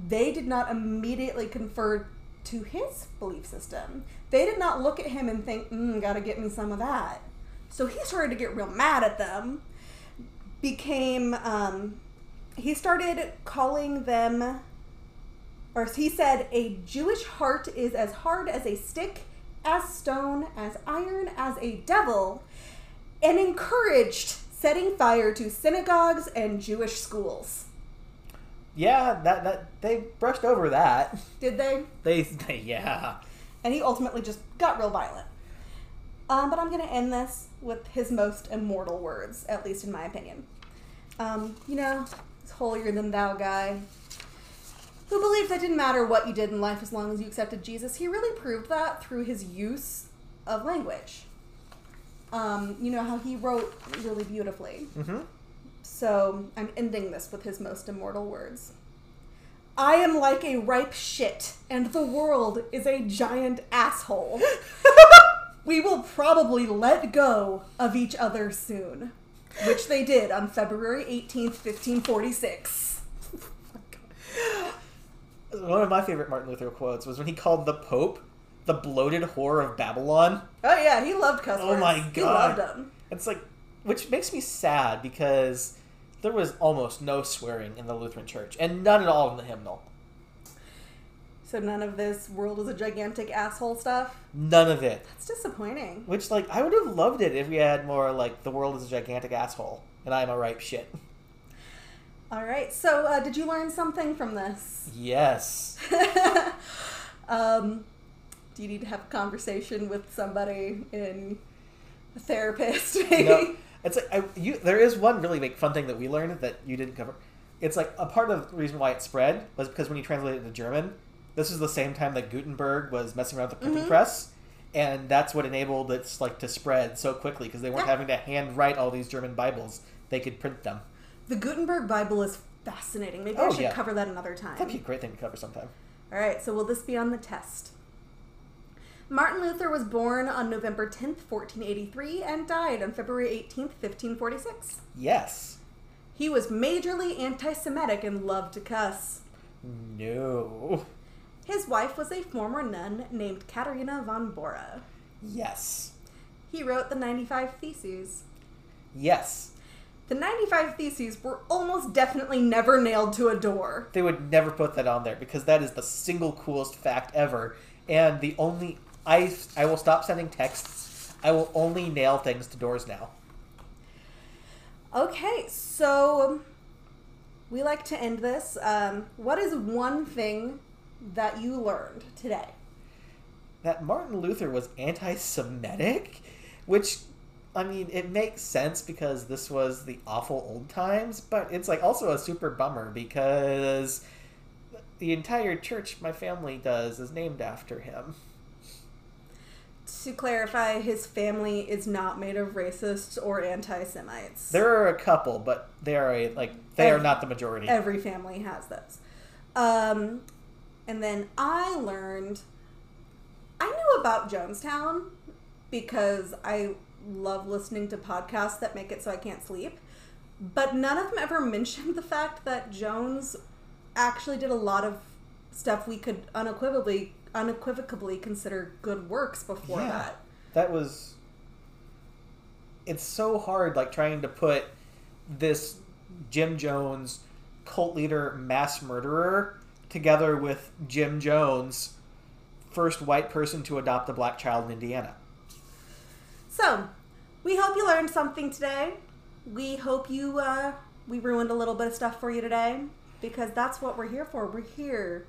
A: they did not immediately convert to his belief system. They did not look at him and think, mm, gotta get me some of that. So he started to get real mad at them. Became, um, he started calling them or he said, a Jewish heart is as hard as a stick, as stone, as iron, as a devil, and encouraged setting fire to synagogues and Jewish schools.
B: Yeah, that that they brushed over that.
A: Did they?
B: They, they yeah.
A: And he ultimately just got real violent. Um, but I'm going to end this with his most immortal words, at least in my opinion. Um, you know, this holier than thou guy who believed that didn't matter what you did in life as long as you accepted Jesus. He really proved that through his use of language. Um, you know how he wrote really beautifully.
B: Mm-hmm.
A: So I'm ending this with his most immortal words. I am like a ripe shit, and the world is a giant asshole. we will probably let go of each other soon. Which they did on February 18th, 1546
B: one of my favorite Martin Luther quotes was when he called the Pope the bloated whore of Babylon.
A: Oh yeah, he loved cuss
B: Oh my God.
A: He loved them.
B: It's like, which makes me sad because there was almost no swearing in the Lutheran Church, and none at all in the hymnal.
A: So none of this world is a gigantic asshole stuff.
B: None of it.
A: That's disappointing.
B: Which, like, I would have loved it if we had more like the world is a gigantic asshole, and I'm a ripe shit.
A: All right. So uh, did you learn something from this?
B: Yes.
A: um, do you need to have a conversation with somebody in a therapist? Maybe?
B: No, it's like I, you. There is one really like fun thing that we learned that you didn't cover. It's like a part of the reason why it spread was because when you translated it to German, this was the same time that Gutenberg was messing around with the printing
A: Mhm.
B: press, and that's what enabled it like to spread so quickly because they weren't
A: Yeah.
B: having to hand write all these German Bibles; they could print them.
A: The Gutenberg Bible is fascinating. Maybe I
B: Oh,
A: should
B: yeah.
A: cover that another time.
B: That'd be a great thing to cover sometime.
A: All right, so will this be on the test? Martin Luther was born on November 10th, 1483, and died on February 18th, 1546.
B: Yes.
A: He was majorly anti Semitic and loved to cuss.
B: No.
A: His wife was a former nun named Katerina von Bora.
B: Yes.
A: He wrote the 95 Theses.
B: Yes.
A: The 95 Theses were almost definitely never nailed to a door.
B: They would never put that on there because that is the single coolest fact ever. And the only I I will stop sending texts. I will only nail things to doors now.
A: Okay, so we like to end this. Um, what is one thing that you learned today?
B: That Martin Luther was anti-Semitic, which I mean, it makes sense because this was the awful old times, but it's like also a super bummer because the entire church my family does is named after him.
A: To clarify, his family is not made of racists or anti Semites.
B: There are a couple, but they are a, like they are not the majority.
A: Every family has those. Um, and then I learned, I knew about Jonestown because I love listening to podcasts that make it so I can't sleep. But none of them ever mentioned the fact that Jones actually did a lot of stuff we could unequivocally unequivocally consider good works before
B: Yeah.
A: that.
B: that was it's so hard like trying to put this Jim Jones cult leader mass murderer together with Jim Jones, first white person to adopt a black child in Indiana.
A: So, we hope you learned something today. We hope you uh, we ruined a little bit of stuff for you today because that's what we're here for. We're here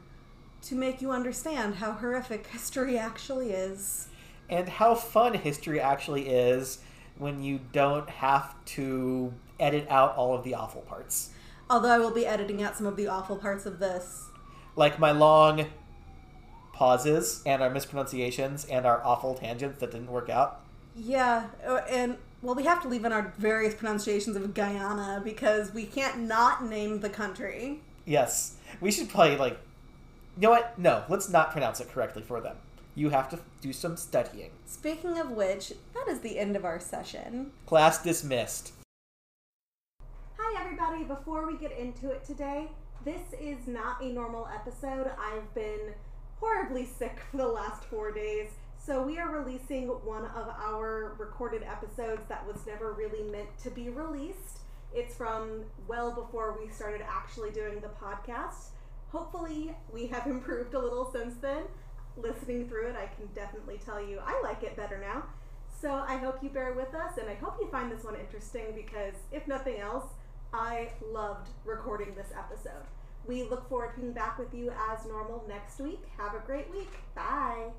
A: to make you understand how horrific history actually is.
B: And how fun history actually is when you don't have to edit out all of the awful parts.
A: Although I will be editing out some of the awful parts of this.
B: Like my long pauses and our mispronunciations and our awful tangents that didn't work out.
A: Yeah, uh, and well, we have to leave in our various pronunciations of Guyana because we can't not name the country.
B: Yes. We should probably, like. You know what? No, let's not pronounce it correctly for them. You have to do some studying.
A: Speaking of which, that is the end of our session.
B: Class dismissed.
A: Hi, everybody. Before we get into it today, this is not a normal episode. I've been horribly sick for the last four days. So, we are releasing one of our recorded episodes that was never really meant to be released. It's from well before we started actually doing the podcast. Hopefully, we have improved a little since then. Listening through it, I can definitely tell you I like it better now. So, I hope you bear with us and I hope you find this one interesting because, if nothing else, I loved recording this episode. We look forward to being back with you as normal next week. Have a great week. Bye.